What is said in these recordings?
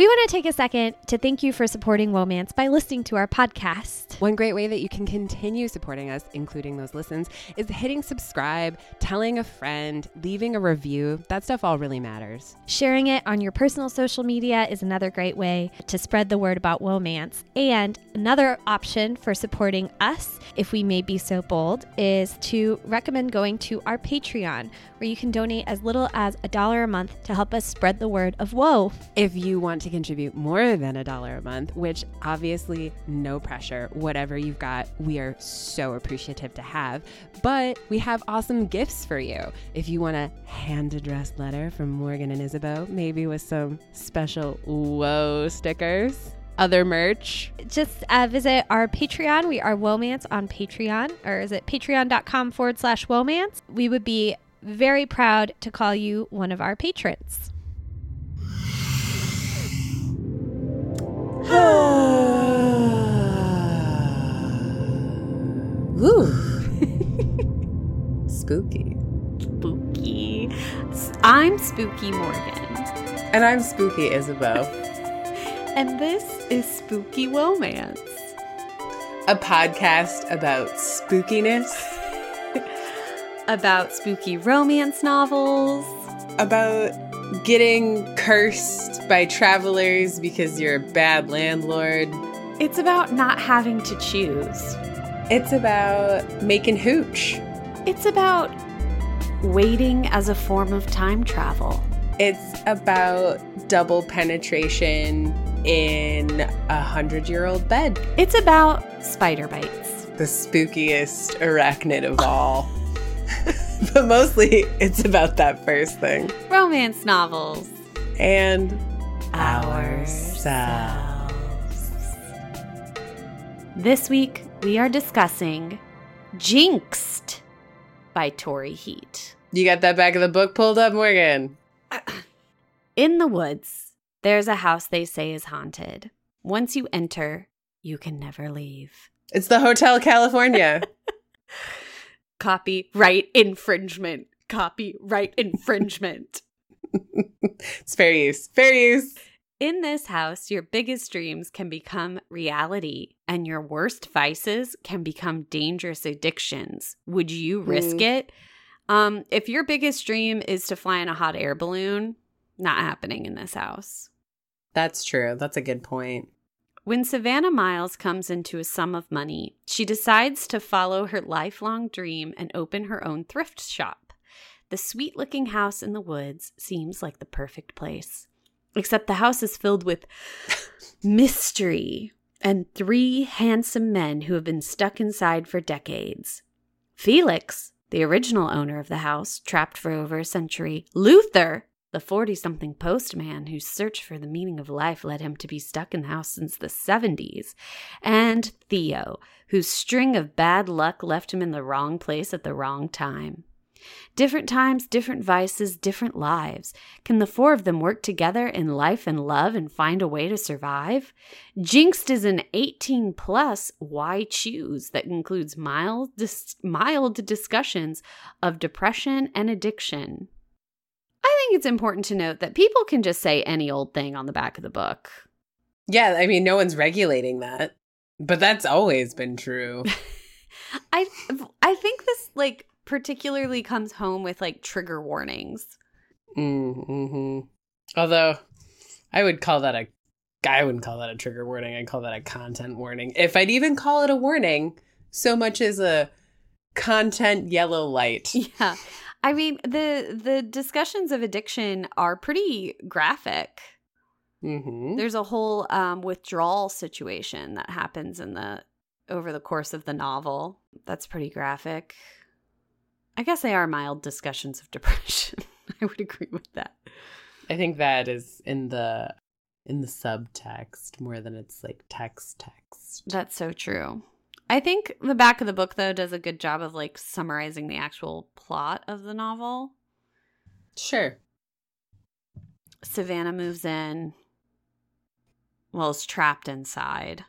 We want to take a second to thank you for supporting Womance by listening to our podcast. One great way that you can continue supporting us, including those listens, is hitting subscribe, telling a friend, leaving a review. That stuff all really matters. Sharing it on your personal social media is another great way to spread the word about Womance. And another option for supporting us, if we may be so bold, is to recommend going to our Patreon, where you can donate as little as a dollar a month to help us spread the word of woe. If you want to contribute more than a dollar a month, which obviously no pressure, whatever you've got, we are so appreciative to have. But we have awesome gifts for you. If you want a hand addressed letter from Morgan and Isabeau, maybe with some special whoa stickers other merch. Just uh, visit our Patreon. We are Womance on Patreon, or is it patreon.com forward slash Womance? We would be very proud to call you one of our patrons. Woo. Spooky. Spooky. I'm Spooky Morgan. And I'm Spooky Isabeau. and this is Spooky Romance, a podcast about spookiness, about spooky romance novels, about getting cursed by travelers because you're a bad landlord. It's about not having to choose. It's about making hooch. It's about waiting as a form of time travel. It's about double penetration in a hundred year old bed. It's about spider bites. The spookiest arachnid of all. but mostly it's about that first thing romance novels and ourselves. This week we are discussing Jinxed by Torri Heat. You got that back of the book pulled up, Morgan? In the woods, there's a house they say is haunted. Once you enter, you can never leave. It's the Hotel California. Copyright infringement. Copyright infringement. it's fair use. Fair use. In this house, your biggest dreams can become reality and your worst vices can become dangerous addictions. Would you risk mm. it? Um, if your biggest dream is to fly in a hot air balloon, not happening in this house. That's true. That's a good point. When Savannah Miles comes into a sum of money, she decides to follow her lifelong dream and open her own thrift shop. The sweet looking house in the woods seems like the perfect place. Except the house is filled with mystery and three handsome men who have been stuck inside for decades. Felix, the original owner of the house, trapped for over a century. Luther, the 40 something postman whose search for the meaning of life led him to be stuck in the house since the 70s. And Theo, whose string of bad luck left him in the wrong place at the wrong time. Different times, different vices, different lives. Can the four of them work together in life and love and find a way to survive? Jinxed is an 18 plus why choose that includes mild, dis- mild discussions of depression and addiction. I think it's important to note that people can just say any old thing on the back of the book. Yeah, I mean, no one's regulating that, but that's always been true. I I think this like particularly comes home with like trigger warnings. Mm-hmm. Although I would call that a I wouldn't call that a trigger warning. I'd call that a content warning. If I'd even call it a warning, so much as a content yellow light. Yeah. I mean, the the discussions of addiction are pretty graphic. Mm-hmm. There's a whole um, withdrawal situation that happens in the over the course of the novel. That's pretty graphic. I guess they are mild discussions of depression. I would agree with that. I think that is in the in the subtext more than it's like text text. That's so true. I think the back of the book though does a good job of like summarizing the actual plot of the novel. Sure. Savannah moves in. Well, is trapped inside.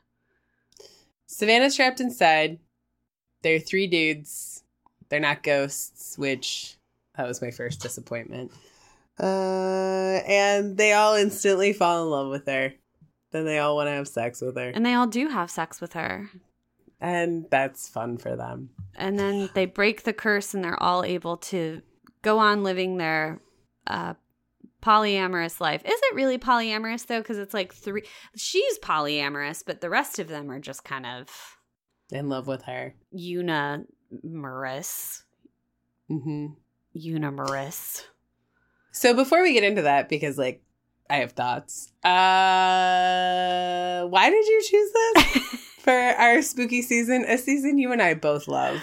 Savannah's trapped inside. There are three dudes. They're not ghosts, which that was my first disappointment. Uh, and they all instantly fall in love with her. Then they all want to have sex with her. And they all do have sex with her. And that's fun for them. And then they break the curse and they're all able to go on living their uh, polyamorous life. Is it really polyamorous though? Because it's like three. She's polyamorous, but the rest of them are just kind of In love with her. unamorous. Mm-hmm. Unamorous. So before we get into that, because like I have thoughts. Uh, why did you choose this for our spooky season? A season you and I both love.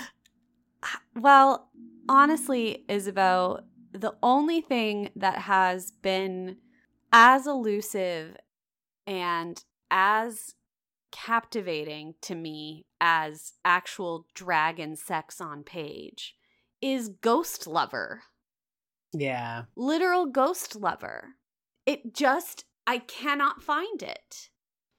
Well, honestly, Isabeau, the only thing that has been as elusive and as captivating to me as actual dragon sex on page is Ghost Lover. Yeah. Literal Ghost Lover. It just, I cannot find it.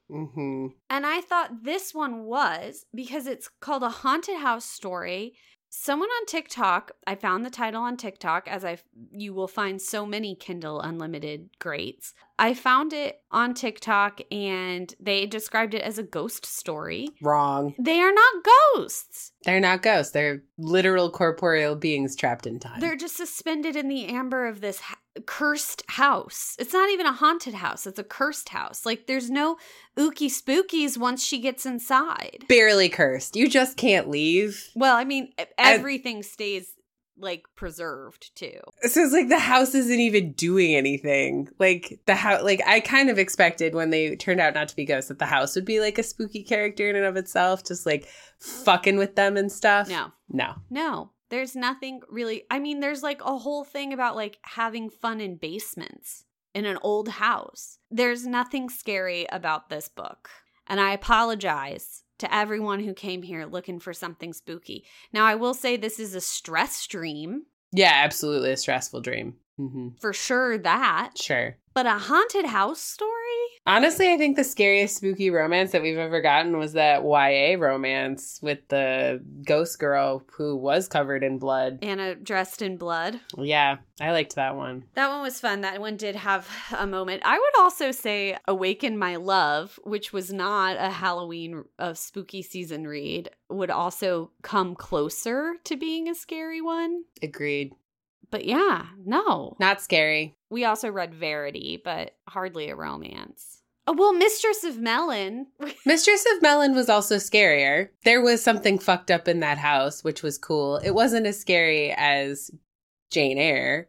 Mm-hmm. And I thought this one was because it's called a haunted house story. Someone on TikTok, I found the title on TikTok as I you will find so many Kindle Unlimited greats. I found it on TikTok and they described it as a ghost story. Wrong. They are not ghosts. They're not ghosts. They're literal corporeal beings trapped in time. They're just suspended in the amber of this ha- cursed house. It's not even a haunted house, it's a cursed house. Like there's no ooky spookies once she gets inside. barely cursed. You just can't leave. Well, I mean, everything stays like preserved too. So it's like the house isn't even doing anything. Like the house, like I kind of expected when they turned out not to be ghosts that the house would be like a spooky character in and of itself, just like fucking with them and stuff. No, No. no, there's nothing really. I mean, there's like a whole thing about like having fun in basements in an old house. There's nothing scary about this book. And I apologize to everyone who came here looking for something spooky. Now, I will say this is a stress dream, Yeah, absolutely a stressful dream. hmm for sure that, Sure. but a haunted house story? Honestly, I think the scariest spooky romance that we've ever gotten was that YA romance with the ghost girl who was covered in blood. Anna dressed in blood. Yeah, I liked that one. That one was fun. That one did have a moment. I would also say Awaken My Love, which was not a Halloween of spooky season read, would also come closer to being a scary one. Agreed. But yeah, no. Not scary. We also read Verity, but hardly a romance. Oh, well, Mistress of Mellyn. Mistress of Mellyn was also scarier. There was something fucked up in that house, which was cool. It wasn't as scary as Jane Eyre,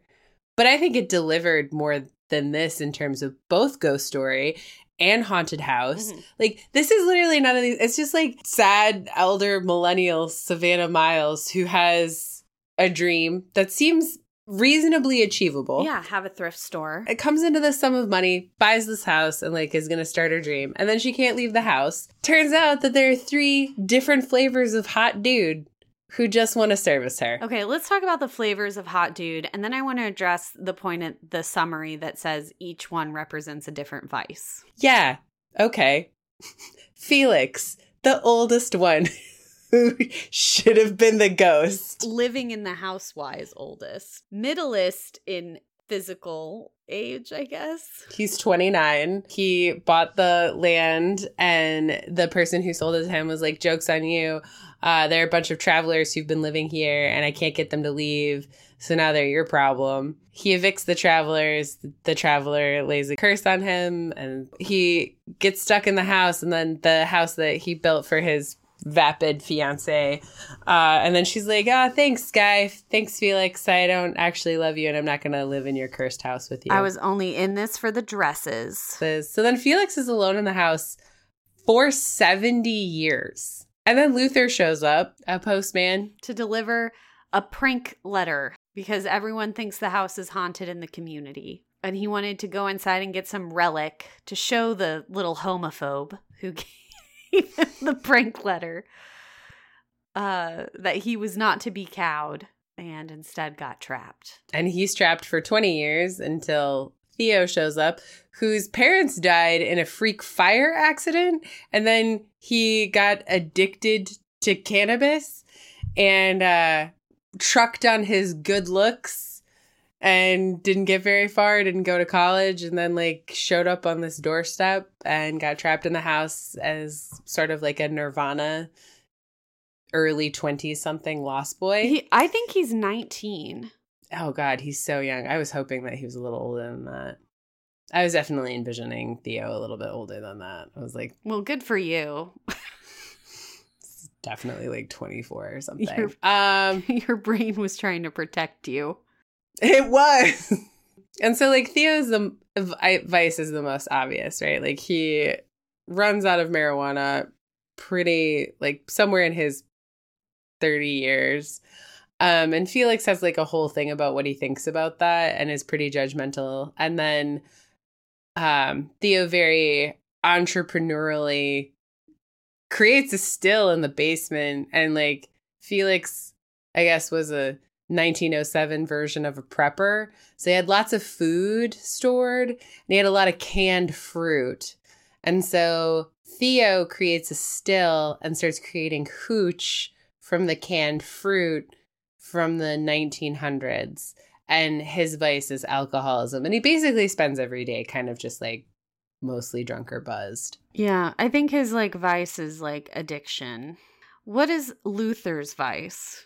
but I think it delivered more than this in terms of both ghost story and haunted house. Mhm. Like this is literally none of these. It's just like sad elder millennial Savannah Miles who has a dream that seems reasonably achievable. yeah, have a thrift store. It comes into this sum of money, buys this house, and like is gonna start her dream. And then she can't leave the house. Turns out that there are three different flavors of hot dude who just want to service her. Okay, let's talk about the flavors of Hot Dude, and then I want to address the point at the summary that says each one represents a different vice. Yeah. Okay. Felix, the oldest one who should have been the ghost. living in the house? housewise oldest, middleist in physical age, I guess. He's 29. He bought the land, and the person who sold it to him was like, Joke's on you. Uh, there are a bunch of travelers who've been living here, and I can't get them to leave. So now they're your problem. He evicts the travelers. The traveler lays a curse on him, and he gets stuck in the house. And then the house that he built for his vapid fiance. Uh, and then she's like, "Ah, thanks, guy. Thanks, Felix. I don't actually love you, and I'm not going to live in your cursed house with you." I was only in this for the dresses. So then Felix is alone in the house for 70 years. And then Luther shows up, a postman. To deliver a prank letter because everyone thinks the house is haunted in the community. And he wanted to go inside and get some relic to show the little homophobe who the prank letter uh, that he was not to be cowed and instead got trapped. And he's trapped for 20 years until Theo shows up, whose parents died in a freak fire accident. And then he got addicted to cannabis and uh, trucked on his good looks and didn't get very far, didn't go to college, and then like showed up on this doorstep and got trapped in the house as sort of like a Nirvana early 20s something lost boy. He, I think he's 19. oh god, he's so young. I was hoping that he was a little older than that. I was definitely envisioning Theo a little bit older than that. I was like, Well, good for you. definitely like 24 or something. You're- um Your brain was trying to protect you. It was. and so like Theo's the vice is the most obvious, right? Like he runs out of marijuana pretty like somewhere in his 30 years. Um and Felix has like a whole thing about what he thinks about that and is pretty judgmental. And then um Theo very entrepreneurially creates a still in the basement and like Felix I guess was a 1907 version of a prepper. So he had lots of food stored and he had a lot of canned fruit. And so Theo creates a still and starts creating hooch from the canned fruit from the 1900s. And his vice is alcoholism. And he basically spends every day kind of just like mostly drunk or buzzed. Yeah, I think his like vice is like addiction. What is Luther's vice?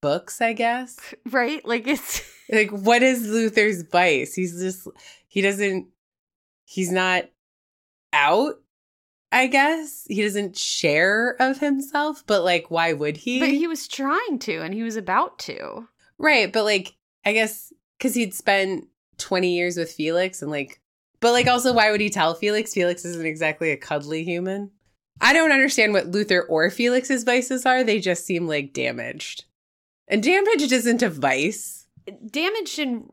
Books, I guess. Right? Like it's like what is luther's vice? He's just he doesn't he's not out i guess. He doesn't share of himself but like why would he? But he was trying to and he was about to. right but like i guess because he'd spent 20 years with felix and like but like also why would he tell felix? Felix isn't exactly a cuddly human. I don't understand what luther or felix's vices are. They just seem like damaged and damaged isn't a vice Damaged in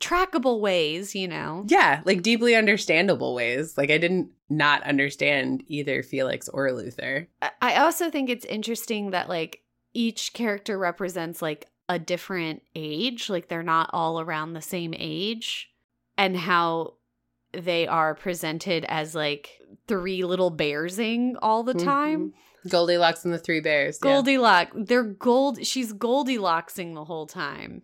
trackable ways, you know. Yeah, like deeply understandable ways. Like I didn't not understand either Felix or Luther. I- I also think it's interesting that like each character represents like a different age, like they're not all around the same age, and how they are presented as like three little bearsing all the mm-hmm. time. Goldilocks and the Three Bears. yeah. Goldilocks, they're gold. She's Goldilocksing the whole time.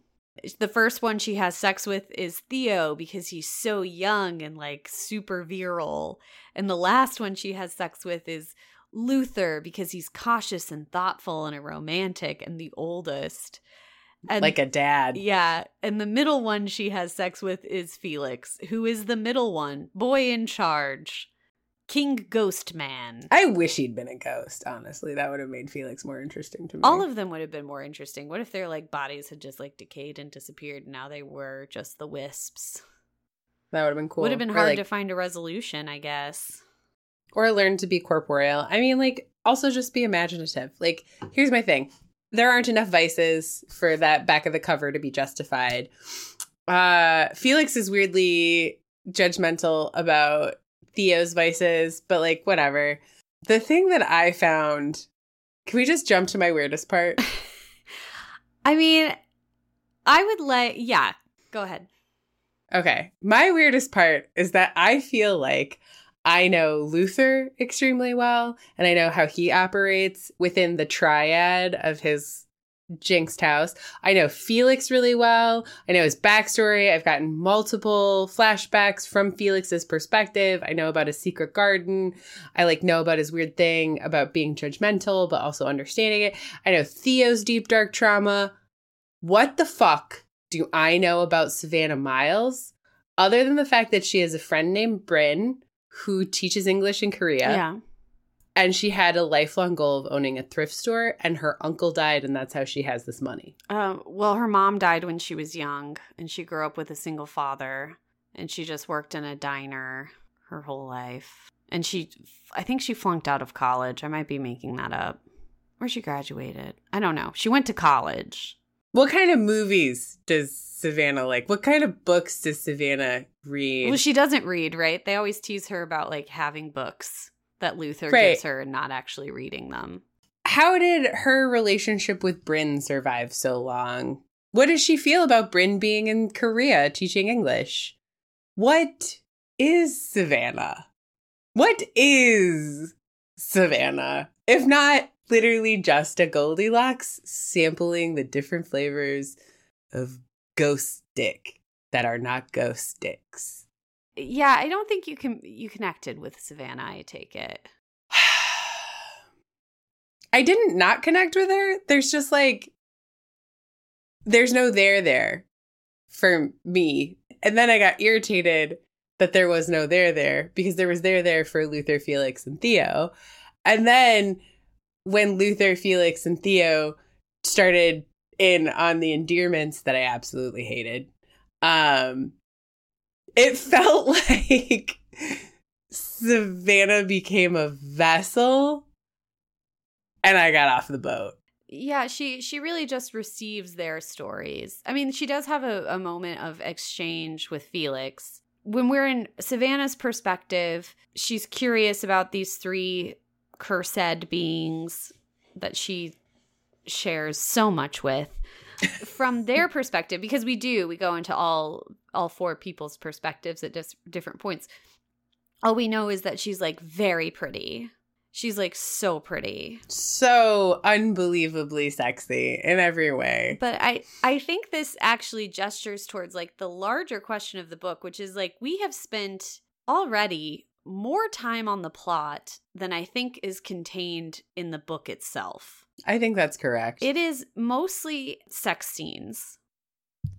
The first one she has sex with is Theo because he's so young and like super virile. And the last one she has sex with is Luther because he's cautious and thoughtful and a romantic and the oldest. And like a dad. yeah, and the middle one she has sex with is Felix, who is the middle one, boy in charge, King Ghost Man. I wish he'd been a ghost, honestly. That would have made Felix more interesting to me. All of them would have been more interesting. What if their like bodies had just like decayed and disappeared and now they were just the wisps? that would have been cool. Would have been Or, hard like- to find a resolution, I guess. or learn to be corporeal. I mean, like, also just be imaginative. Like, here's my thing there aren't enough vices for that back of the cover to be justified. Uh, Felix is weirdly judgmental about Theo's vices, but like, whatever. The thing that I found, can we just jump to my weirdest part? I mean, I would let yeah, go ahead. Okay. My weirdest part is that I feel like I know Luther extremely well, and I know how he operates within the triad of his jinxed house. I know Felix really well. I know his backstory. I've gotten multiple flashbacks from Felix's perspective. I know about his secret garden. I like know about his weird thing about being judgmental, but also understanding it. I know Theo's deep dark trauma. What the fuck do I know about Savannah Miles? Other than the fact that she has a friend named Bryn who teaches English in Korea yeah. And she had a lifelong goal of owning a thrift store and her uncle died and that's how she has this money. Um, well, her mom died when she was young, and she grew up with a single father, and she just worked in a diner her whole life. And she, I think she flunked out of college. I might be making that up. Or she graduated. I don't know. She went to college. What kind of movies does Savannah like? What kind of books does Savannah read? Well, she doesn't read, right? They always tease her about like having books that Luther Right. gives her and not actually reading them. how did her relationship with Bryn survive so long? What does she feel about Bryn being in Korea teaching English? What is Savannah? What is Savannah? If not literally just a Goldilocks sampling the different flavors of ghost stick that are not ghost sticks. Yeah, I don't think you can you connected with Savannah, I take it. I didn't not connect with her. There's just like there's no there there for me. And then I got irritated that there was no there there because there was there there for Luther, Felix, and Theo. And then when Luther, Felix, and Theo started in on the endearments that I absolutely hated, um, it felt like Savannah became a vessel and I got off the boat. Yeah, she she really just receives their stories. I mean, she does have a, a moment of exchange with Felix. When we're in Savannah's perspective, she's curious about these three cursed beings that she shares so much with from their perspective because we do we go into all all four people's perspectives at dis- different points. All we know is that she's like very pretty. She's like so pretty. So unbelievably sexy in every way. but i i think this actually gestures towards like the larger question of the book which is like we have spent already more time on the plot than i think is contained in the book itself. I think that's correct. it is mostly sex scenes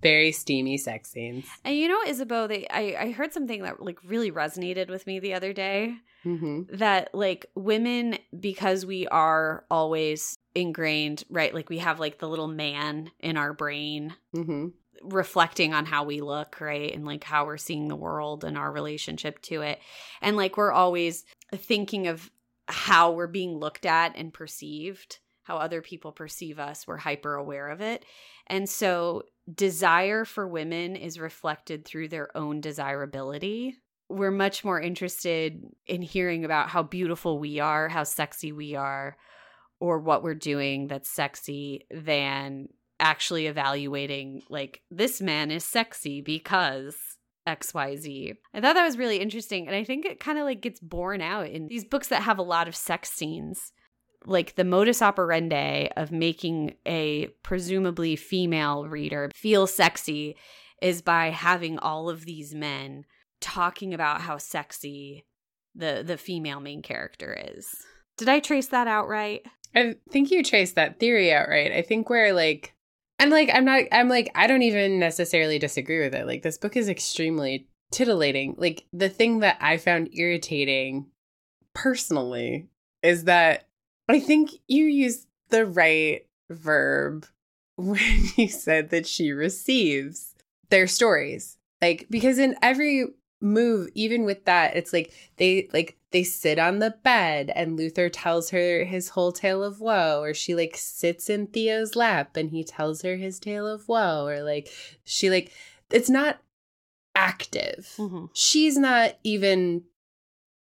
Very steamy sex scenes. And you know, Isabeau, they I, I heard something that like really resonated with me the other day. hmm That like women, because we are always ingrained, right? Like we have like the little man in our brain hmm reflecting on how we look, right? And like how we're seeing the world and our relationship to it. And like we're always thinking of how we're being looked at and perceived, how other people perceive us. We're hyper aware of it. And so desire for women is reflected through their own desirability. We're much more interested in hearing about how beautiful we are, how sexy we are, or what we're doing that's sexy than actually evaluating like this man is sexy because XYZ. I thought that was really interesting and I think it kind of like gets borne out in these books that have a lot of sex scenes. Like the modus operandi of making a presumably female reader feel sexy is by having all of these men talking about how sexy the the female main character is. Did I trace that out right? I think you traced that theory out right. I think we're like, and like, I'm not, I'm like, I don't even necessarily disagree with it. Like, this book is extremely titillating. Like, the thing that I found irritating personally is that I think you used the right verb when you said that she receives their stories. Like, because in every move, even with that, it's like they like they sit on the bed and Luther tells her his whole tale of woe, or she like sits in Theo's lap and he tells her his tale of woe, or like she like it's not active. Mm-hmm. She's not even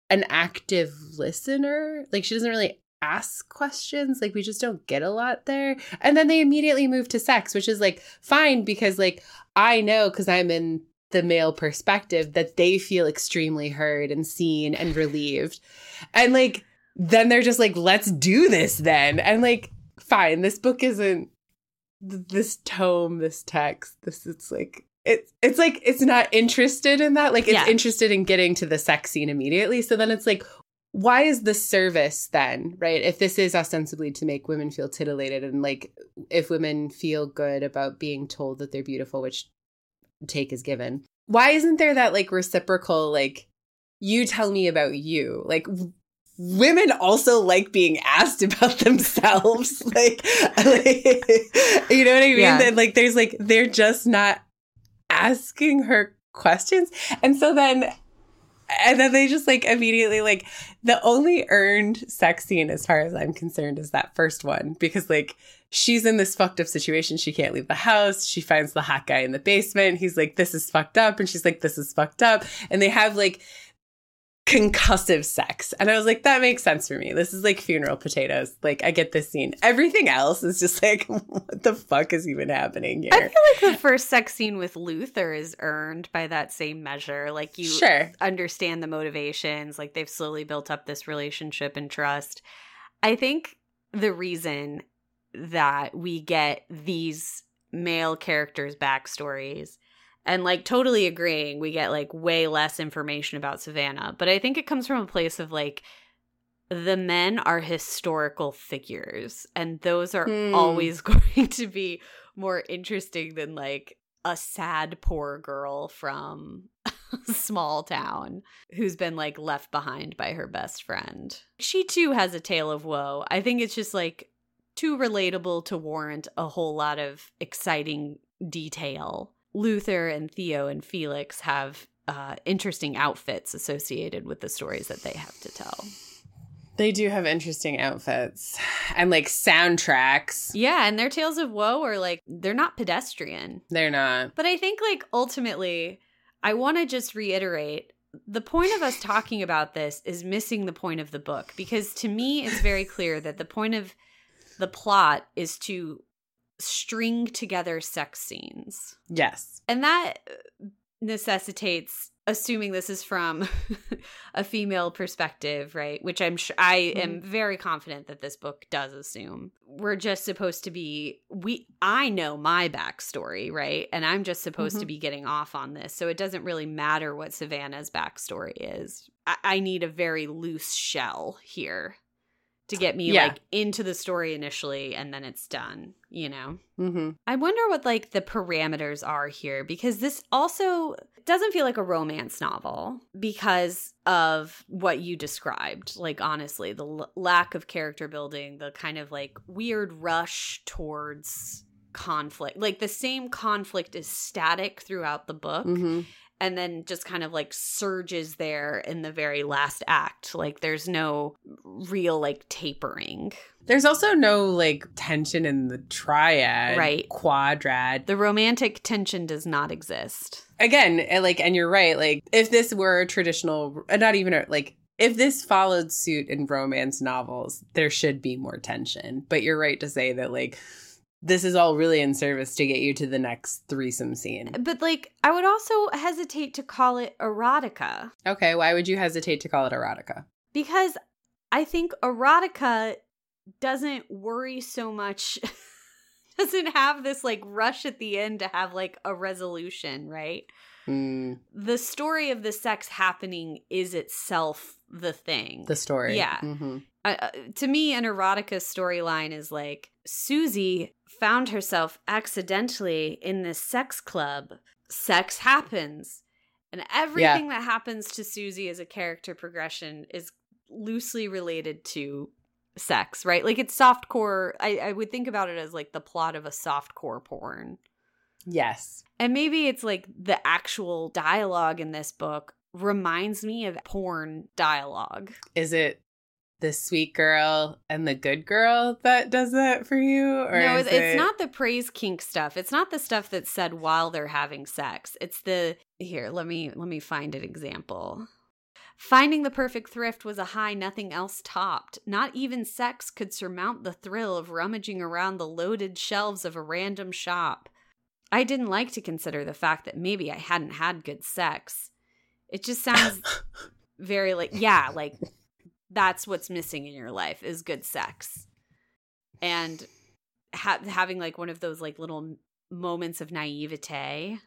an active listener. Like she doesn't really ask questions. Like we just don't get a lot there. And then they immediately move to sex, which is like fine because like I know because I'm in the male perspective that they feel extremely heard and seen and relieved. And like then they're just like, let's do this then. And like, fine, this book isn't this tome, this text. This it's like it's it's like it's not interested in that. Like it's Yeah. interested in getting to the sex scene immediately. So then it's like, why is the service then, right? If this is ostensibly to make women feel titillated and like if women feel good about being told that they're beautiful, which take is given. Why isn't there that like reciprocal like you tell me about you? Like w- women also like being asked about themselves. like, like, you know what I mean? Yeah. That like there's like they're just not asking her questions. And so then and then they just like immediately like the only earned sex scene as far as I'm concerned is that first one because like she's in this fucked up situation. She can't leave the house. She finds the hot guy in the basement. He's like, this is fucked up. And she's like, this is fucked up. And they have like concussive sex. And I was like, that makes sense for me. This is like funeral potatoes. Like, I get this scene. Everything else is just like, what the fuck is even happening here? I feel like the first sex scene with Luther is earned by that same measure. Like you Sure. understand the motivations, like they've slowly built up this relationship and trust. I think the reason that we get these male characters' backstories and like totally agreeing we get like way less information about Savannah. But I think it comes from a place of like the men are historical figures and those are Hmm. always going to be more interesting than like a sad poor girl from a small town who's been like left behind by her best friend. She too has a tale of woe. I think it's just like too relatable to warrant a whole lot of exciting detail. Luther and Theo and Felix have uh, interesting outfits associated with the stories that they have to tell. They do have interesting outfits and like soundtracks. Yeah, and their tales of woe are like they're not pedestrian. They're not. But I think like ultimately I want to just reiterate the point of us talking about this is missing the point of the book because to me it's very clear that the point of the plot is to string together sex scenes. Yes. And that uh, necessitates assuming this is from a female perspective, right? Which I'm sure I am very confident that this book does assume. We're just supposed to be we I know my backstory, right? And I'm just supposed to Mhm. be getting off on this. So it doesn't really matter what Savannah's backstory is. I, I need a very loose shell here to get me Yeah. like into the story initially and then it's done, you know? Mm-hmm. I wonder what like the parameters are here because this also doesn't feel like a romance novel because of what you described. Like honestly, the l- lack of character building, the kind of like weird rush towards conflict. Like the same conflict is static throughout the book Mm-hmm. And then just kind of like surges there in the very last act. Like there's no real like tapering. There's also no like tension in the triad, Right. Quadrad. The romantic tension does not exist. Again, and, like, and you're right. Like, if this were a traditional, uh, not even a, like, if this followed suit in romance novels, there should be more tension. But you're right to say that like this is all really in service to get you to the next threesome scene. But like, I would also hesitate to call it erotica Okay, why would you hesitate to call it erotica? because I think erotica doesn't worry so much, doesn't have this like rush at the end to have like a resolution, right? Hmm, The story of the sex happening is itself the thing. the story. Yeah. Mhm. uh, uh, to me, an erotica storyline is like Susie found herself accidentally in this sex club. Sex happens. And everything that happens to Susie as a character progression is loosely related to sex, right? Like it's softcore. I, I would think about it as like the plot of a softcore porn. Yes. And maybe it's like the actual dialogue in this book reminds me of porn dialogue. Is it the sweet girl and the good girl that does that for you? Or no, it's, it- not the praise kink stuff. It's not the stuff that's said while they're having sex. It's the here. Let me let me find an example. Finding the perfect thrift was a high nothing else topped. Not even sex could surmount the thrill of rummaging around the loaded shelves of a random shop. I didn't like to consider the fact that maybe I hadn't had good sex. It just sounds very like yeah, like that's what's missing in your life is good sex. And ha- having like one of those like little moments of naivete.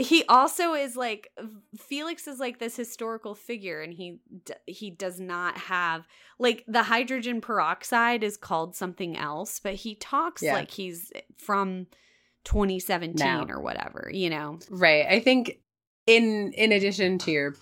He also is like Felix is like this historical figure and he d- he does not have like the hydrogen peroxide is called something else but he talks Yeah. like he's from 2017 Now. or whatever, you know. Right. I think in in addition to your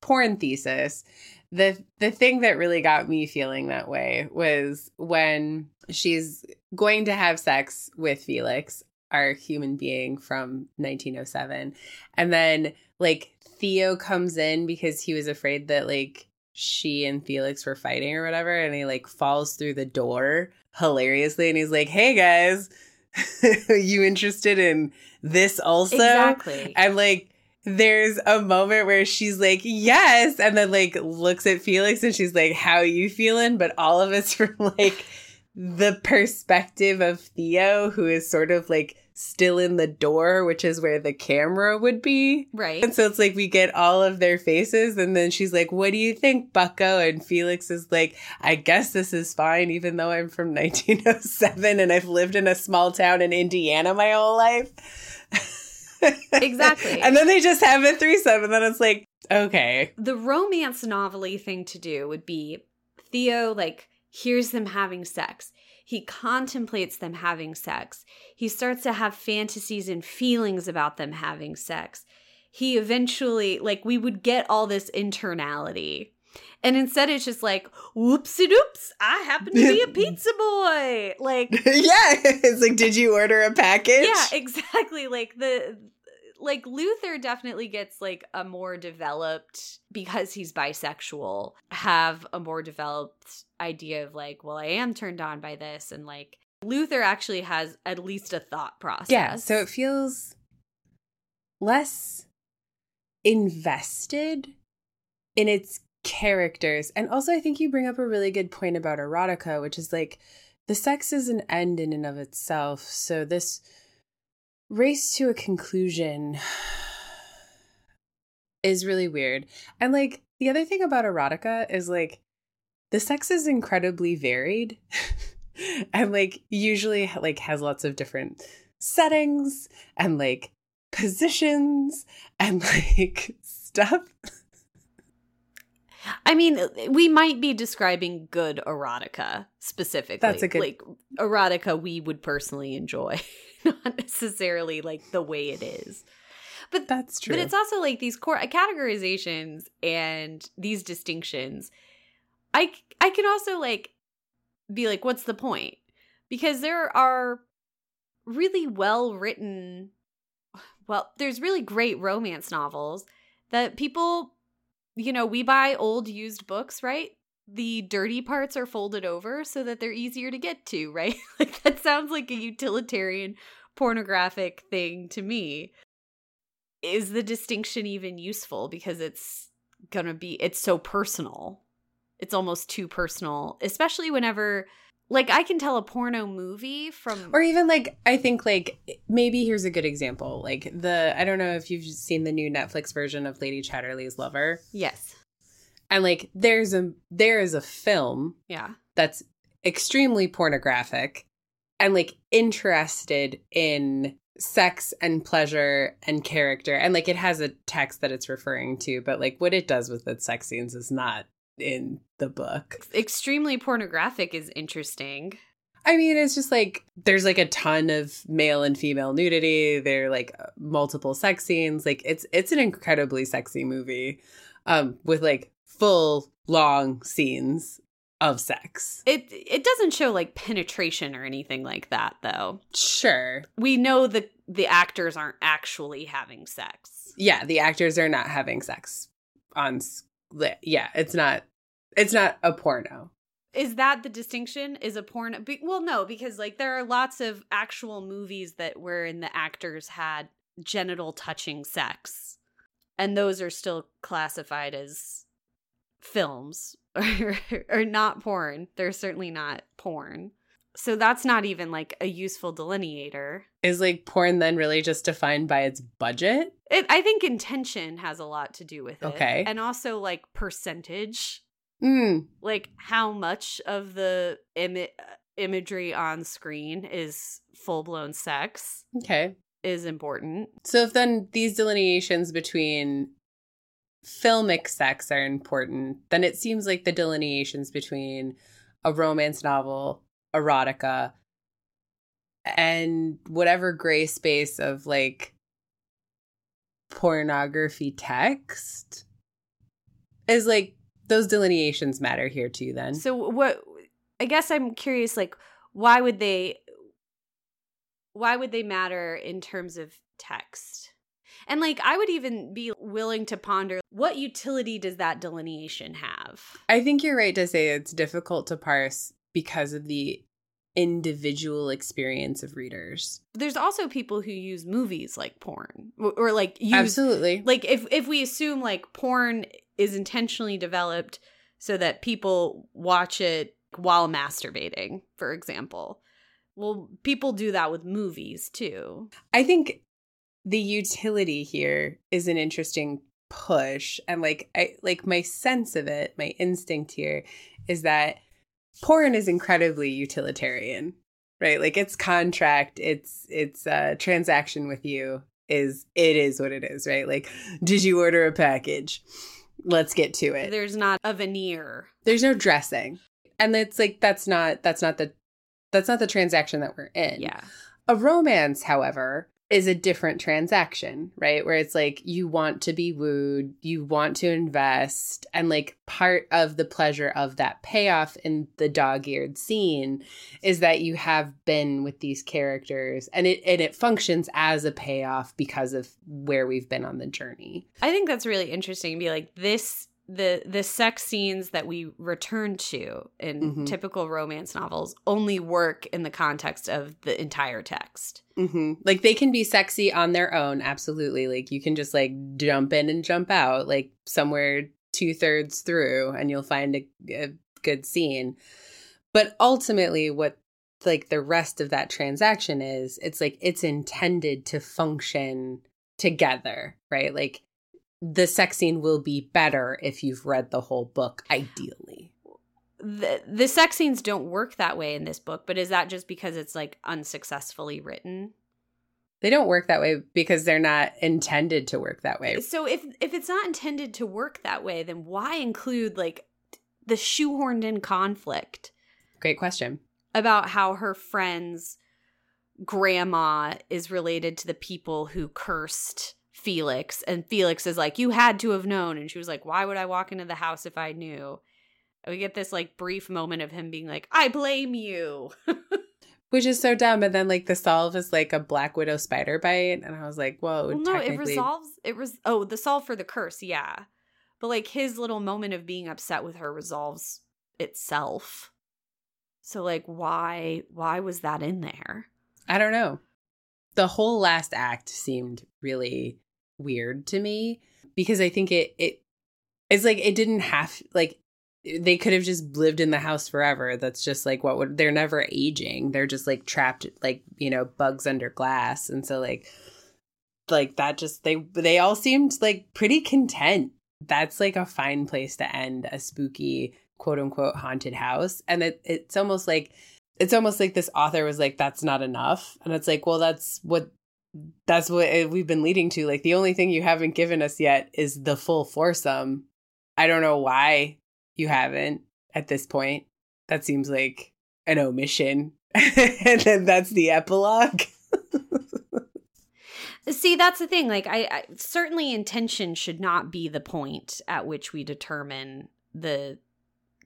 porn thesis, the the thing that really got me feeling that way was when she's going to have sex with Felix, our human being from 1907, and then like Theo comes in because he was afraid that like she and Felix were fighting or whatever and he like falls through the door hilariously and he's like, "Hey guys, you interested in this also?" exactly. And like there's a moment where she's like, yes, and then like looks at Felix and she's like, How you feeling? But all of us from like the perspective of Theo, who is sort of like still in the door, which is where the camera would be. Right. And so it's like we get all of their faces, and then she's like, What do you think, Bucko? And Felix is like, I guess this is fine, even though I'm from 1907 and I've lived in a small town in Indiana my whole life. Exactly. and then they just have a threesome, and then it's like, okay. the romance novelty thing to do would be Theo like hears them having sex. He contemplates them having sex. He starts to have fantasies and feelings about them having sex. He eventually like we would get all this internality. And instead it's just like whoopsie doops, I happen to be a pizza boy. Like yeah. It's like, did you order a package? yeah, exactly. Like the like Luther definitely gets like a more developed because he's bisexual, have a more developed idea of like, well, I am turned on by this and like Luther actually has at least a thought process. Yeah. So it feels less invested in its characters. And also, I think you bring up a really good point about erotica, which is like the sex is an end in and of itself. So this race to a conclusion is really weird. And like the other thing about erotica is like the sex is incredibly varied and like usually like has lots of different settings and like positions and like stuff. I mean, we might be describing good erotica specifically. That's a good- like erotica we would personally enjoy, not necessarily like the way it is. But That's true. But it's also like these core uh, categorizations and these distinctions. I I can also like be like, what's the point? Because there are really well written, well, there's really great romance novels that people, you know, we buy old used books, right? The dirty parts are folded over so that they're easier to get to, right? like that sounds like a utilitarian pornographic thing to me is the distinction even useful because it's gonna be it's so personal it's almost too personal especially whenever like i can tell a porno movie from or even like I think like maybe here's a good example. Like the I don't know if you've seen the new Netflix version of Lady Chatterley's Lover. yes And like there's a there is a film yeah. that's extremely pornographic and like interested in sex and pleasure and character. And like it has a text that it's referring to but like what it does with its sex scenes is not in the book. Extremely pornographic is interesting. I mean it's just like there's like a ton of male and female nudity. There are like multiple sex scenes. Like it's it's an incredibly sexy movie um with like full long scenes of sex. It it doesn't show like penetration or anything like that though. Sure. We know the the actors aren't actually having sex. Yeah the actors are not having sex on yeah it's not it's not a porno. Is that the distinction? Is a porn be- well no because like there are lots of actual movies that wherein the actors had genital touching sex and those are still classified as films or, or not porn. They're certainly not porn. So that's not even like a useful delineator. Is like porn then really just defined by its budget? It, i think intention has a lot to do with it. Okay. and also like percentage. Mm, like how much of the Im- imagery on screen is full blown sex okay. is important. so if then these delineations between filmic sex are important then it seems like the delineations between a romance novel erotica and whatever gray space of like pornography text is like those delineations matter here too then So what I guess I'm curious like why would they why would they matter in terms of text? And like I would even be willing to ponder what utility does that delineation have? I think you're right to say it's difficult to parse because of the individual experience of readers. There's also people who use movies like porn or, like use Absolutely. like if if we assume like porn is intentionally developed so that people watch it while masturbating for example Well, people do that with movies too. I think the utility here is an interesting push and like I like my sense of it, my instinct here is that porn is incredibly utilitarian, right? Like it's contract, it's it's a transaction with you is it is what it is, right? Like did you order a package? Let's get to it. There's not a veneer. There's no dressing. And it's like that's not that's not the that's not the transaction that we're in. Yeah. A romance, however, is a different transaction, right? Where it's like you want to be wooed, you want to invest, and like part of the pleasure of that payoff in the dog-eared scene is that you have been with these characters and it and it functions as a payoff because of where we've been on the journey. I think that's really interesting to be like this the the sex scenes that we return to in Mhm. typical romance novels only work in the context of the entire text. hmm Like they can be sexy on their own, absolutely. Like you can just like jump in and jump out, like somewhere two thirds through, and you'll find a, a good scene. But ultimately, what like the rest of that transaction is, it's like it's intended to function together, right? Like the sex scene will be better if you've read the whole book, ideally. The the sex scenes don't work that way in this book, but is that just because it's like unsuccessfully written? They don't work that way because they're not intended to work that way. So if if it's not intended to work that way, then why include like the shoehorned in conflict Great question. about how her friend's grandma is related to the people who cursed Felix and Felix is like you had to have known and she was like why would I walk into the house if I knew? And we get this like brief moment of him being like I blame you. Which is so dumb. And then like the solve is like a Black Widow spider bite. And I was like, whoa, well, no, it resolves it was oh, the solve for the curse, yeah. But like his little moment of being upset with her resolves itself. So like why why was that in there? I don't know. The whole last act seemed really weird to me because I think it it it's like it didn't have like they could have just lived in the house forever. That's just like what would they're never aging. They're just like trapped like, you know, bugs under glass. And so like like that just they they all seemed like pretty content. That's like a fine place to end a spooky quote unquote haunted house. And it it's almost like it's almost like this author was like that's not enough and it's like well that's what that's what we've been leading to. Like the only thing you haven't given us yet is the full foursome. I don't know why you haven't at this point. That seems like an omission. And then that's the epilogue. See, that's the thing. Like, I, I certainly intention should not be the point at which we determine the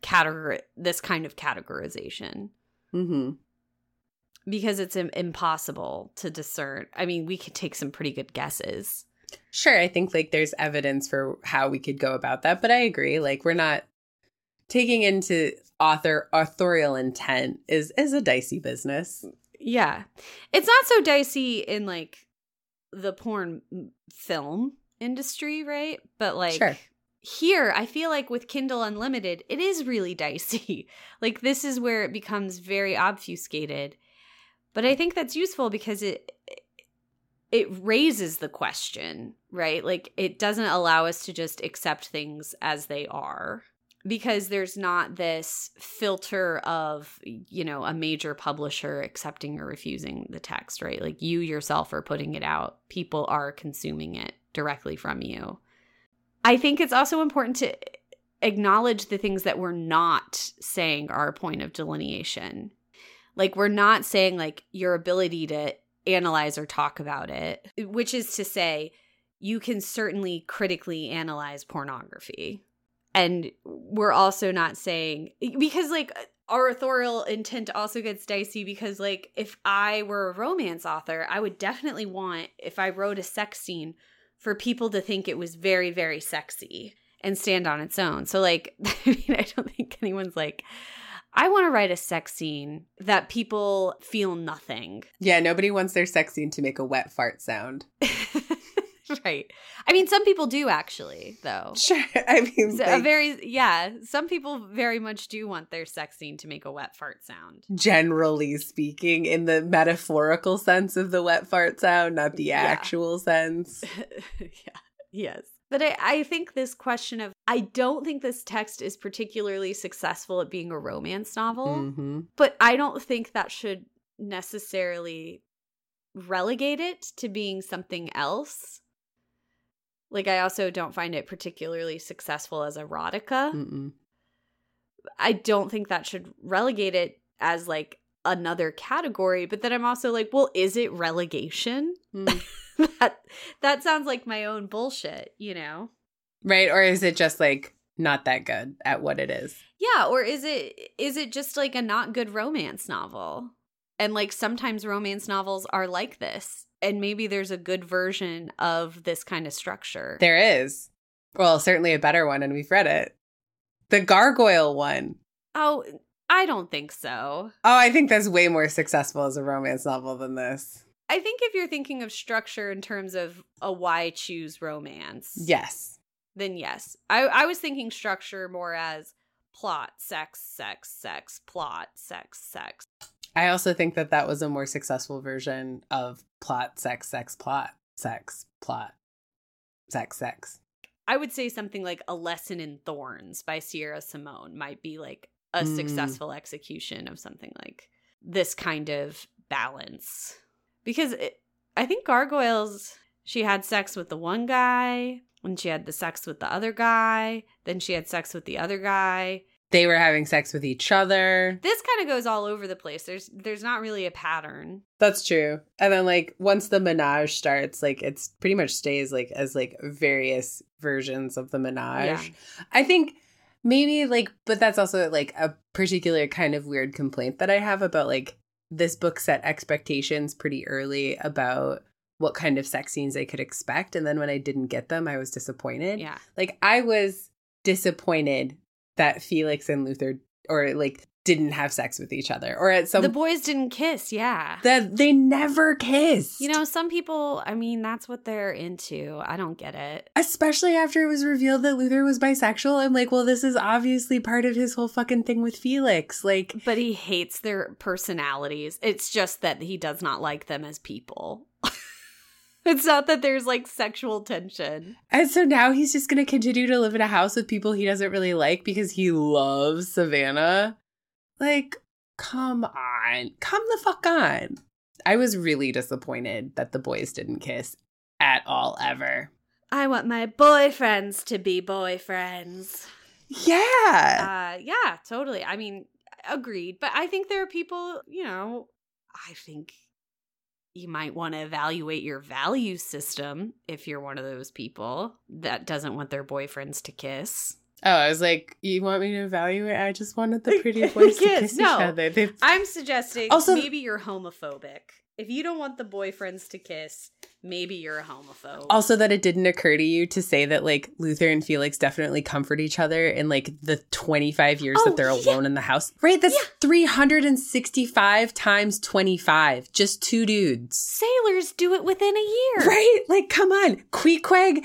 category, this kind of categorization, mm-hmm. Because it's impossible to discern. I mean, we could take some pretty good guesses. sure i think like there's evidence for how we could go about that but i agree like we're not taking into author authorial intent is is a dicey business mm, Yeah, it's not so dicey in like the porn film industry, right? But like Sure. here, I feel like with Kindle Unlimited, it is really dicey. like this is where it becomes very obfuscated. But I think that's useful because it it raises the question, right? Like it doesn't allow us to just accept things as they are because there's not this filter of you know a major publisher accepting or refusing the text right? Like you yourself are putting it out. People are consuming it directly from you. I think it's also important to acknowledge the things that we're not saying are a point of delineation like we're not saying like your ability to analyze or talk about it which is to say you can certainly critically analyze pornography. And we're also not saying because like our authorial intent also gets dicey because like if i were a romance author i would definitely want if i wrote a sex scene for people to think it was very very sexy and stand on its own. So like i mean i don't think anyone's like i want to write a sex scene that people feel nothing Yeah, nobody wants their sex scene to make a wet fart sound. right. I mean, some people do actually, though. Sure. I mean, So like, very yeah. Some people very much do want their sex scene to make a wet fart sound. generally speaking, in the metaphorical sense of the wet fart sound, not the Yeah. actual sense. yeah. Yes. But I, I think this question of I don't think this text is particularly successful at being a romance novel, hmm but I don't think that should necessarily relegate it to being something else. Like I also don't find it particularly successful as erotica. Mm-mm. I don't think that should relegate it as like another category, but then I'm also like, well, is it relegation? Mm. that that sounds like my own bullshit, you know? Right? Or is it just like not that good at what it is? Yeah, or is it is it just like a not good romance novel? And like sometimes romance novels are like this. And maybe there's a good version of this kind of structure. There is. Well, certainly a better one, and we've read it. The gargoyle one. oh, I don't think so. Oh, I think that's way more successful as a romance novel than this. I think if you're thinking of structure in terms of a why choose romance, Yes. then yes. I, I was thinking structure more as plot, sex, sex, sex, plot, sex, sex. I also think that that was a more successful version of plot, sex, sex, plot, sex, plot, sex, sex. I would say something like A Lesson in Thorns by Sierra Simone might be like a Mm. successful execution of something like this kind of balance. Because it, I think Gargoyles, she had sex with the one guy, and she had the sex with the other guy, then she had sex with the other guy. They were having sex with each other. This kind of goes all over the place. There's there's not really a pattern. That's true. And then like once the menage starts, like it's pretty much stays like as like various versions of the menage. Yeah. I think maybe like but that's also like a particular kind of weird complaint that I have about like this book set expectations pretty early about what kind of sex scenes I could expect and then when I didn't get them I was disappointed. Yeah. Like I was disappointed that Felix and Luther or like didn't have sex with each other or at some the boys didn't kiss, yeah. that they never kissed. You know, some people, I mean, that's what they're into. I don't get it. especially after it was revealed that Luther was bisexual. I'm like, well, this is obviously part of his whole fucking thing with Felix. Like, But he hates their personalities. It's just that he does not like them as people. it's not that there's like sexual tension. and so now he's just going to continue to live in a house with people he doesn't really like because he loves Savannah. Like, come on. Come the fuck on. I was really disappointed that the boys didn't kiss at all, ever. I want my boyfriends to be boyfriends. Yeah. Uh yeah, totally. I mean, agreed, but I think there are people, you know, I think you might want to evaluate your value system if you're one of those people that doesn't want their boyfriends to kiss. Oh, I was like, you want me to evaluate? I just wanted the pretty boys to Kiss, no. each other. They I'm suggesting Also- maybe you're homophobic. If you don't want the boyfriends to kiss, maybe you're a homophobe. Also, that it didn't occur to you to say that like Luther and Felix definitely comfort each other in like the 25 years Oh, that they're yeah. alone in the house. Right? That's Yeah. 365 times 25. Just two dudes. Sailors do it within a year. Right? Like, come on. Queequeg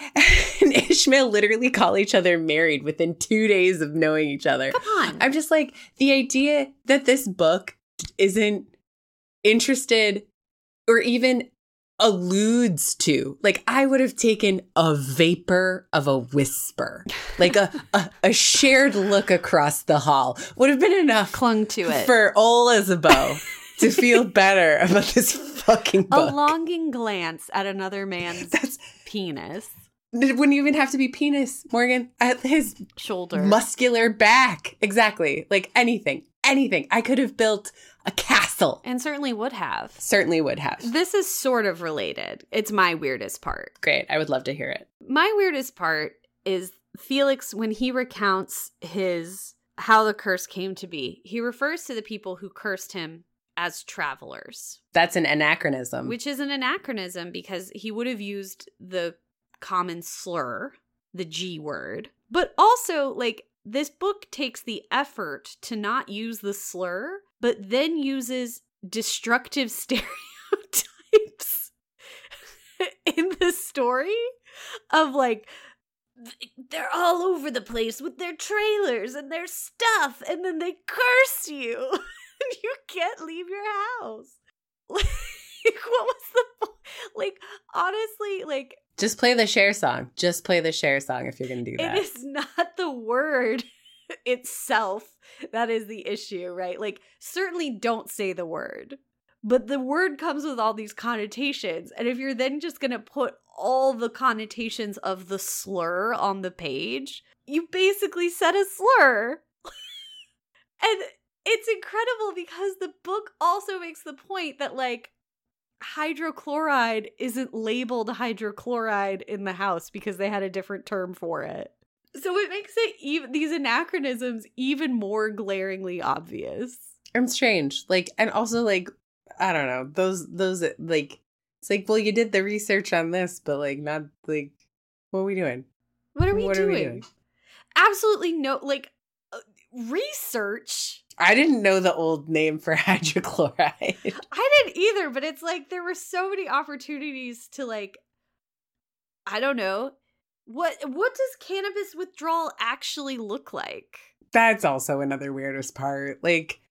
and Ishmael literally call each other married within two days of knowing each other. Come on. I'm just like, the idea that this book isn't interested or even alludes to, like, I would have taken a vapor of a whisper, like a, a, a shared look across the hall would have been enough Clung to it. for old Isabeau to feel better about this fucking a longing glance at another man's That's penis, it wouldn't even have to be penis, Morgan. At his shoulder. muscular back. Exactly. Like anything. Anything. I could have built a castle. and certainly would have. Certainly would have. This is sort of related. It's my weirdest part. Great. I would love to hear it. My weirdest part is Felix when he recounts his how the curse came to be. He refers to the people who cursed him as travelers, That's an anachronism. which is an anachronism because he would have used the common slur, the G word. But also like this book takes the effort to not use the slur, but then uses destructive stereotypes in the story of like they're all over the place with their trailers and their stuff and then they curse you and you can't leave your house like what was the po- like honestly like Just play the Cher song. Just play the Cher song if you're gonna do that. it is not the word itself that is the issue right? Like certainly don't say the word but the word comes with all these connotations and if you're then just going to put all the connotations of the slur on the page you basically said a slur. And it's incredible because the book also makes the point that like hydrochloride isn't labeled hydrochloride in the house because they had a different term for it so it makes it even these anachronisms even more glaringly obvious and strange. Like, and also like, I don't know, those those like, it's like, well, you did the research on this, but like, not like, what are we doing? what are we, What doing? are we doing? absolutely no like uh, research I didn't know the old name for hydrochloride. I didn't either, but it's like there were so many opportunities to like I don't know. What what does cannabis withdrawal actually look like? That's also another weirdest part. Like,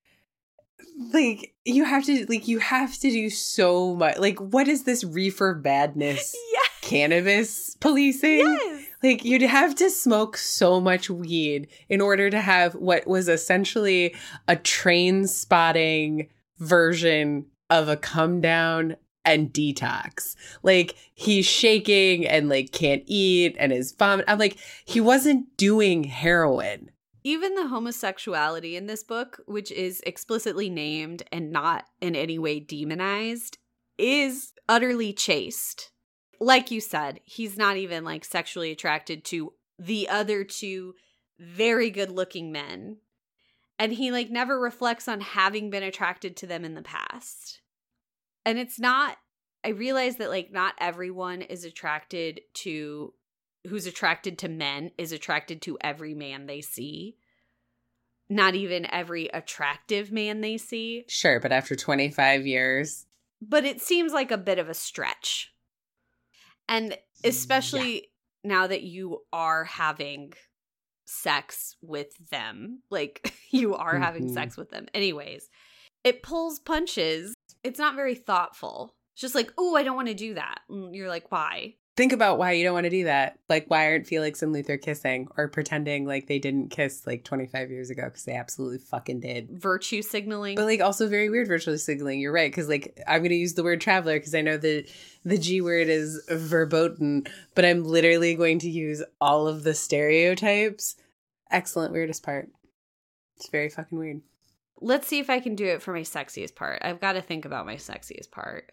like you have to like you have to do so much. Like, what is this reefer madness? Yes. Cannabis policing? Yes. Like you'd have to smoke so much weed in order to have what was essentially a Trainspotting version of a come down and detox. Like he's shaking and like can't eat and is vomit. I'm like, he wasn't doing heroin. Even the homosexuality in this book, which is explicitly named and not in any way demonized, is utterly chaste. Like you said, he's not even like sexually attracted to the other two very good looking men. And he like never reflects on having been attracted to them in the past. And it's not, I realize that like not everyone is attracted to who's attracted to men is attracted to every man they see. Not even every attractive man they see. Sure, but after 25 years, But it seems like a bit of a stretch. And especially now that you are having sex with them, like you are having Mhm. sex with them. Anyways, it pulls punches. It's not very thoughtful. It's just like, oh, I don't want to do that. And you're like, why? think about why you don't want to do that. Like, why aren't Felix and Luther kissing or pretending like they didn't kiss like 25 years ago? Because they absolutely fucking did. Virtue signaling. But like also very weird virtual signaling. You're right because like I'm gonna use the word traveler because I know that the G word is verboten, but I'm literally going to use all of the stereotypes. Excellent weirdest part. It's very fucking weird. Let's see if I can do it for my sexiest part. I've got to think about my sexiest part.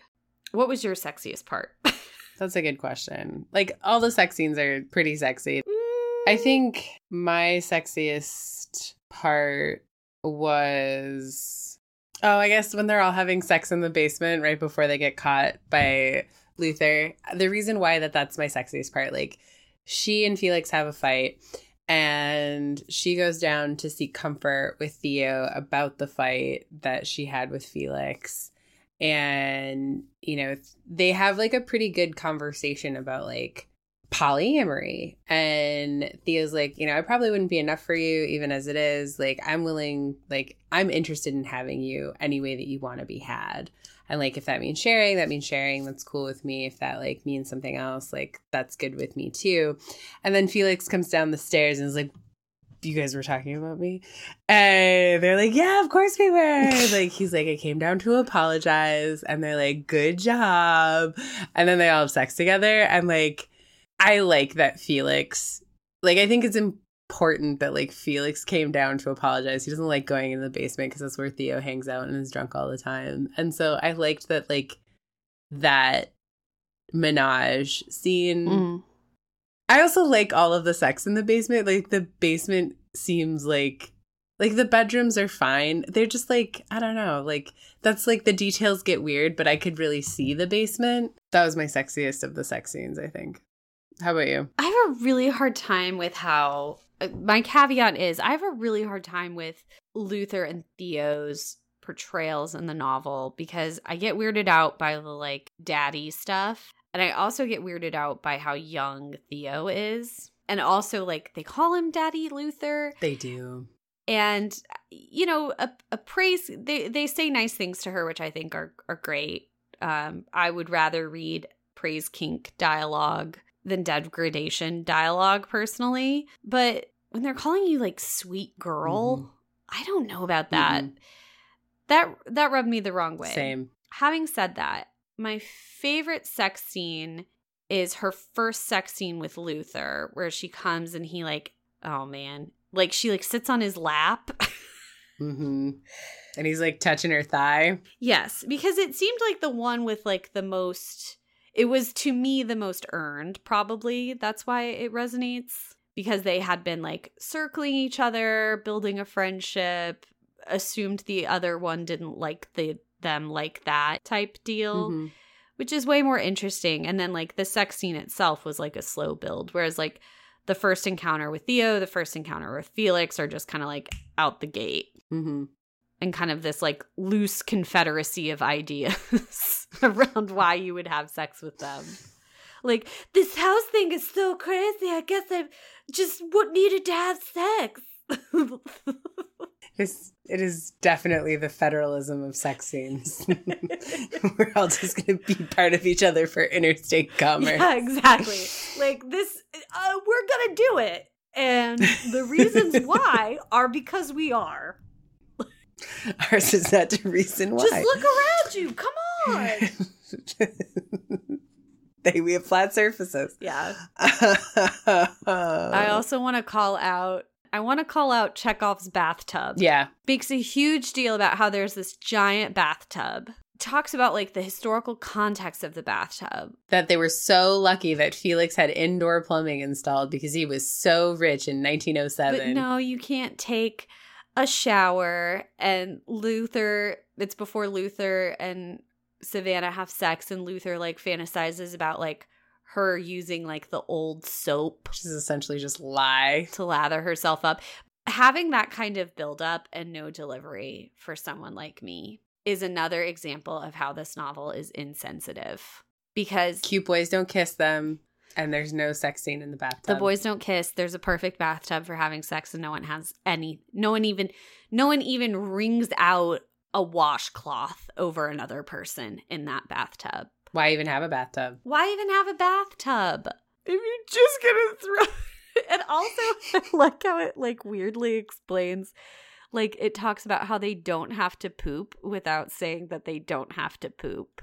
What was your sexiest part? That's a good question. Like all the sex scenes are pretty sexy. Mm. I think my sexiest part was oh, I guess when they're all having sex in the basement right before they get caught by Luther. The reason why that that's my sexiest part, like she and Felix have a fight and she goes down to seek comfort with Theo about the fight that she had with Felix. And you know they have like a pretty good conversation about like polyamory. And theo's like you know i probably wouldn't be enough for you even as it is. Like i'm willing like i'm interested in having you any way that you want to be had and like if that means sharing that means sharing. That's cool with me. If that like means something else like that's good with me too. And then felix comes down the stairs and is like you guys were talking about me? And they're like yeah of course we were. Like he's like i came down to apologize. And they're like good job. And then they all have sex together. And like i like that felix like i think it's important that like felix came down to apologize he doesn't like going in the basement because that's where theo hangs out and is drunk all the time and so i liked that like that menage scene Mm. I also like all of the sex in the basement. Like the basement seems like like the bedrooms are fine. They're just like I don't know. Like that's like the details get weird, but I could really see the basement. That was my sexiest of the sex scenes, I think. How about you? I have a really hard time with how my caveat is I have a really hard time with Luther and Theo's portrayals in the novel because I get weirded out by the like daddy stuff. And I also get weirded out by how young Theo is. And also, like, they call him Daddy Luther. They do. And, you know, a, a praise, they, they say nice things to her, which I think are, are great. Um, I would rather read praise kink dialogue than degradation dialogue personally. But when they're calling you like sweet girl, Mhm. I don't know about that. Mhm. That that rubbed me the wrong way. Same. Having said that, my favorite sex scene is her first sex scene with Luther, where she comes and he like, oh man, like she like sits on his lap. mm-hmm. And he's like touching her thigh. yes, because it seemed like the one with like the most. It was to me the most earned, probably. That's why it resonates because they had been like circling each other, building a friendship, assumed the other one didn't like the them like that type deal. Mhm. which is way more interesting. And then like the sex scene itself was like a slow build, whereas like the first encounter with Theo, the first encounter with Felix are just kind of like out the gate Mhm. And kind of this like loose confederacy of ideas around why you would have sex with them. Like this house thing is so crazy. I guess I just needed to have sex. It's, it is definitely the federalism of sex scenes. We're all just going to be part of each other for interstate commerce. Yeah, exactly. like this, uh, we're gonna do it, and the reasons why are because we are. Ours is not the reason why. Just look around you. Come on. they we have flat surfaces. Yeah. I I also want to call out. I want to call out Chekhov's bathtub. yeah. Makes a huge deal about how there's this giant bathtub. Talks about like the historical context of the bathtub. That they were so lucky that Felix had indoor plumbing installed because he was so rich in 1907. But no, you can't take a shower and Luther, it's before Luther and Savannah have sex and Luther like fantasizes about like her using like the old soap She's essentially just lie. to lather herself up. Having that kind of build up and no delivery for someone like me is another example of how this novel is insensitive because Cute boys don't kiss them, and there's no sex scene in the bathtub. the boys don't kiss. There's a perfect bathtub for having sex and no one has any no one even no one even wrings out a washcloth over another person in that bathtub. Why even have a bathtub? why even have a bathtub? If you're just gonna throw and also i like how it like weirdly explains like it talks about how they don't have to poop without saying that they don't have to poop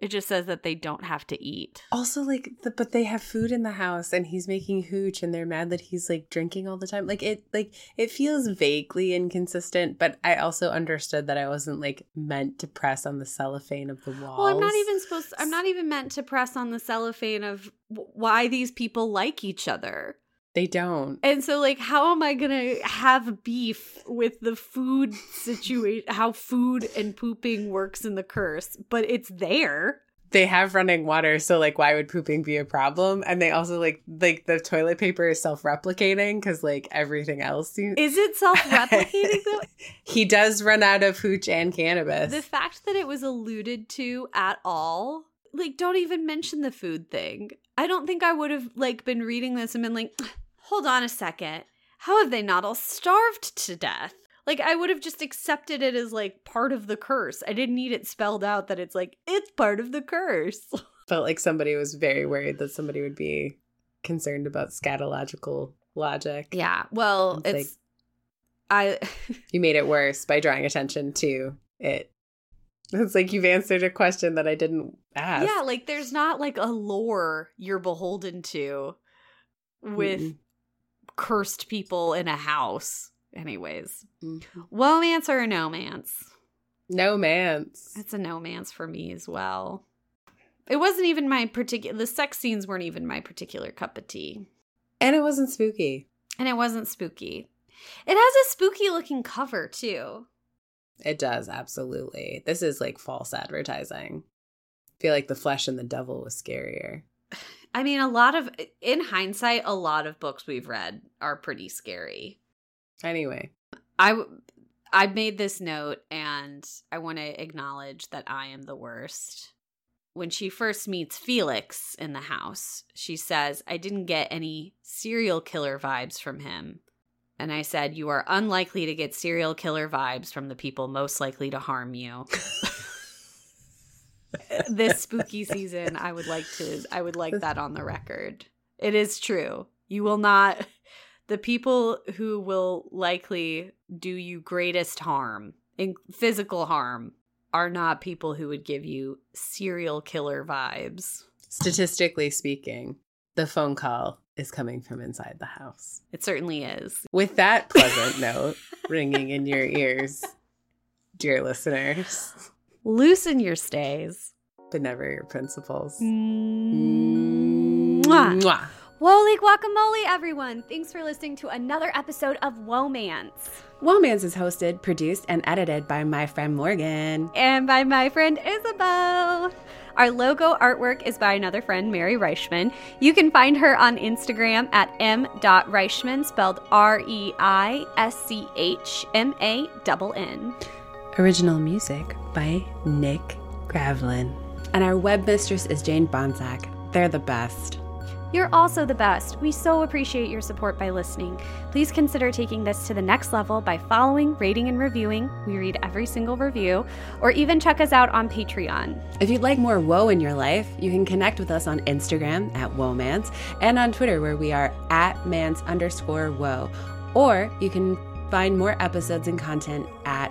it just says that they don't have to eat Also, like, the, but they have food in the house, and he's making hooch, and they're mad that he's like drinking all the time. Like it, like it feels vaguely inconsistent. But I also understood that I wasn't like meant to press on the cellophane of the walls. Well, I'm not even supposed. I'm not even meant to press on the cellophane of w- why these people like each other. They don't. And so, like, how am I gonna have beef with the food situation? How food and pooping works in the curse, but it's there. They have running water, so like, why would pooping be a problem? And they also like like the toilet paper is self replicating because like everything else seems. Is it self-replicating though? he does run out of hooch and cannabis. the fact that it was alluded to at all, like, don't even mention the food thing. I don't think I would have like been reading this and been like, hold on a second. How have they not all starved to death? Like I would have just accepted it as like part of the curse. I didn't need it spelled out that it's like it's part of the curse. Felt like somebody was very worried that somebody would be concerned about scatological logic. Yeah. Well, It's it's I You made it worse by drawing attention to it. It's like you've answered a question that I didn't ask. Yeah, like there's not like a lore you're beholden to with Mm-mm. Cursed people in a house. Anyways, Mhm. romance or no mance? No man's. It's a no mance for me as well. It wasn't even my particular. The sex scenes weren't even my particular cup of tea, And it wasn't spooky. and it wasn't spooky. It has a spooky looking cover too. It does, absolutely. This is like false advertising. I feel like The Flesh and the Devil was scarier. I mean, a lot of in hindsight, a lot of books we've read are pretty scary. Anyway, I, I made this note and I want to acknowledge that I am the worst when she first meets Felix in the house, she says, I didn't get any serial killer vibes from him. And I said, You are unlikely to get serial killer vibes from the people most likely to harm you. this spooky season, I would like to I would like that on the record. It is true. You will not the people who will likely do you greatest harm, in physical harm, are not people who would give you serial killer vibes. Statistically speaking, the phone call is coming from inside the house. It certainly is. With that pleasant note ringing in your ears, dear listeners, loosen your stays, but never your principles. Mm. Mwah. Mwah. Holy guacamole, everyone! Thanks for listening to another episode of Womance. Womance is hosted, produced, and edited by my friend Morgan. And by my friend Isabel. Our logo artwork is by another friend, Mary Reischmann. You can find her on Instagram at m.reischmann, spelled R E I S C H M A N N. Original music by Nick Gravlin. And our web mistress is Jane Bonsack. They're the best. You're also the best. We so appreciate your support by listening. Please consider taking this to the next level by following, rating, and reviewing. We read every single review, or even check us out on Patreon. If you'd like more woe in your life, you can connect with us on Instagram at womance and on Twitter where we are at man's underscore woe. Or you can find more episodes and content at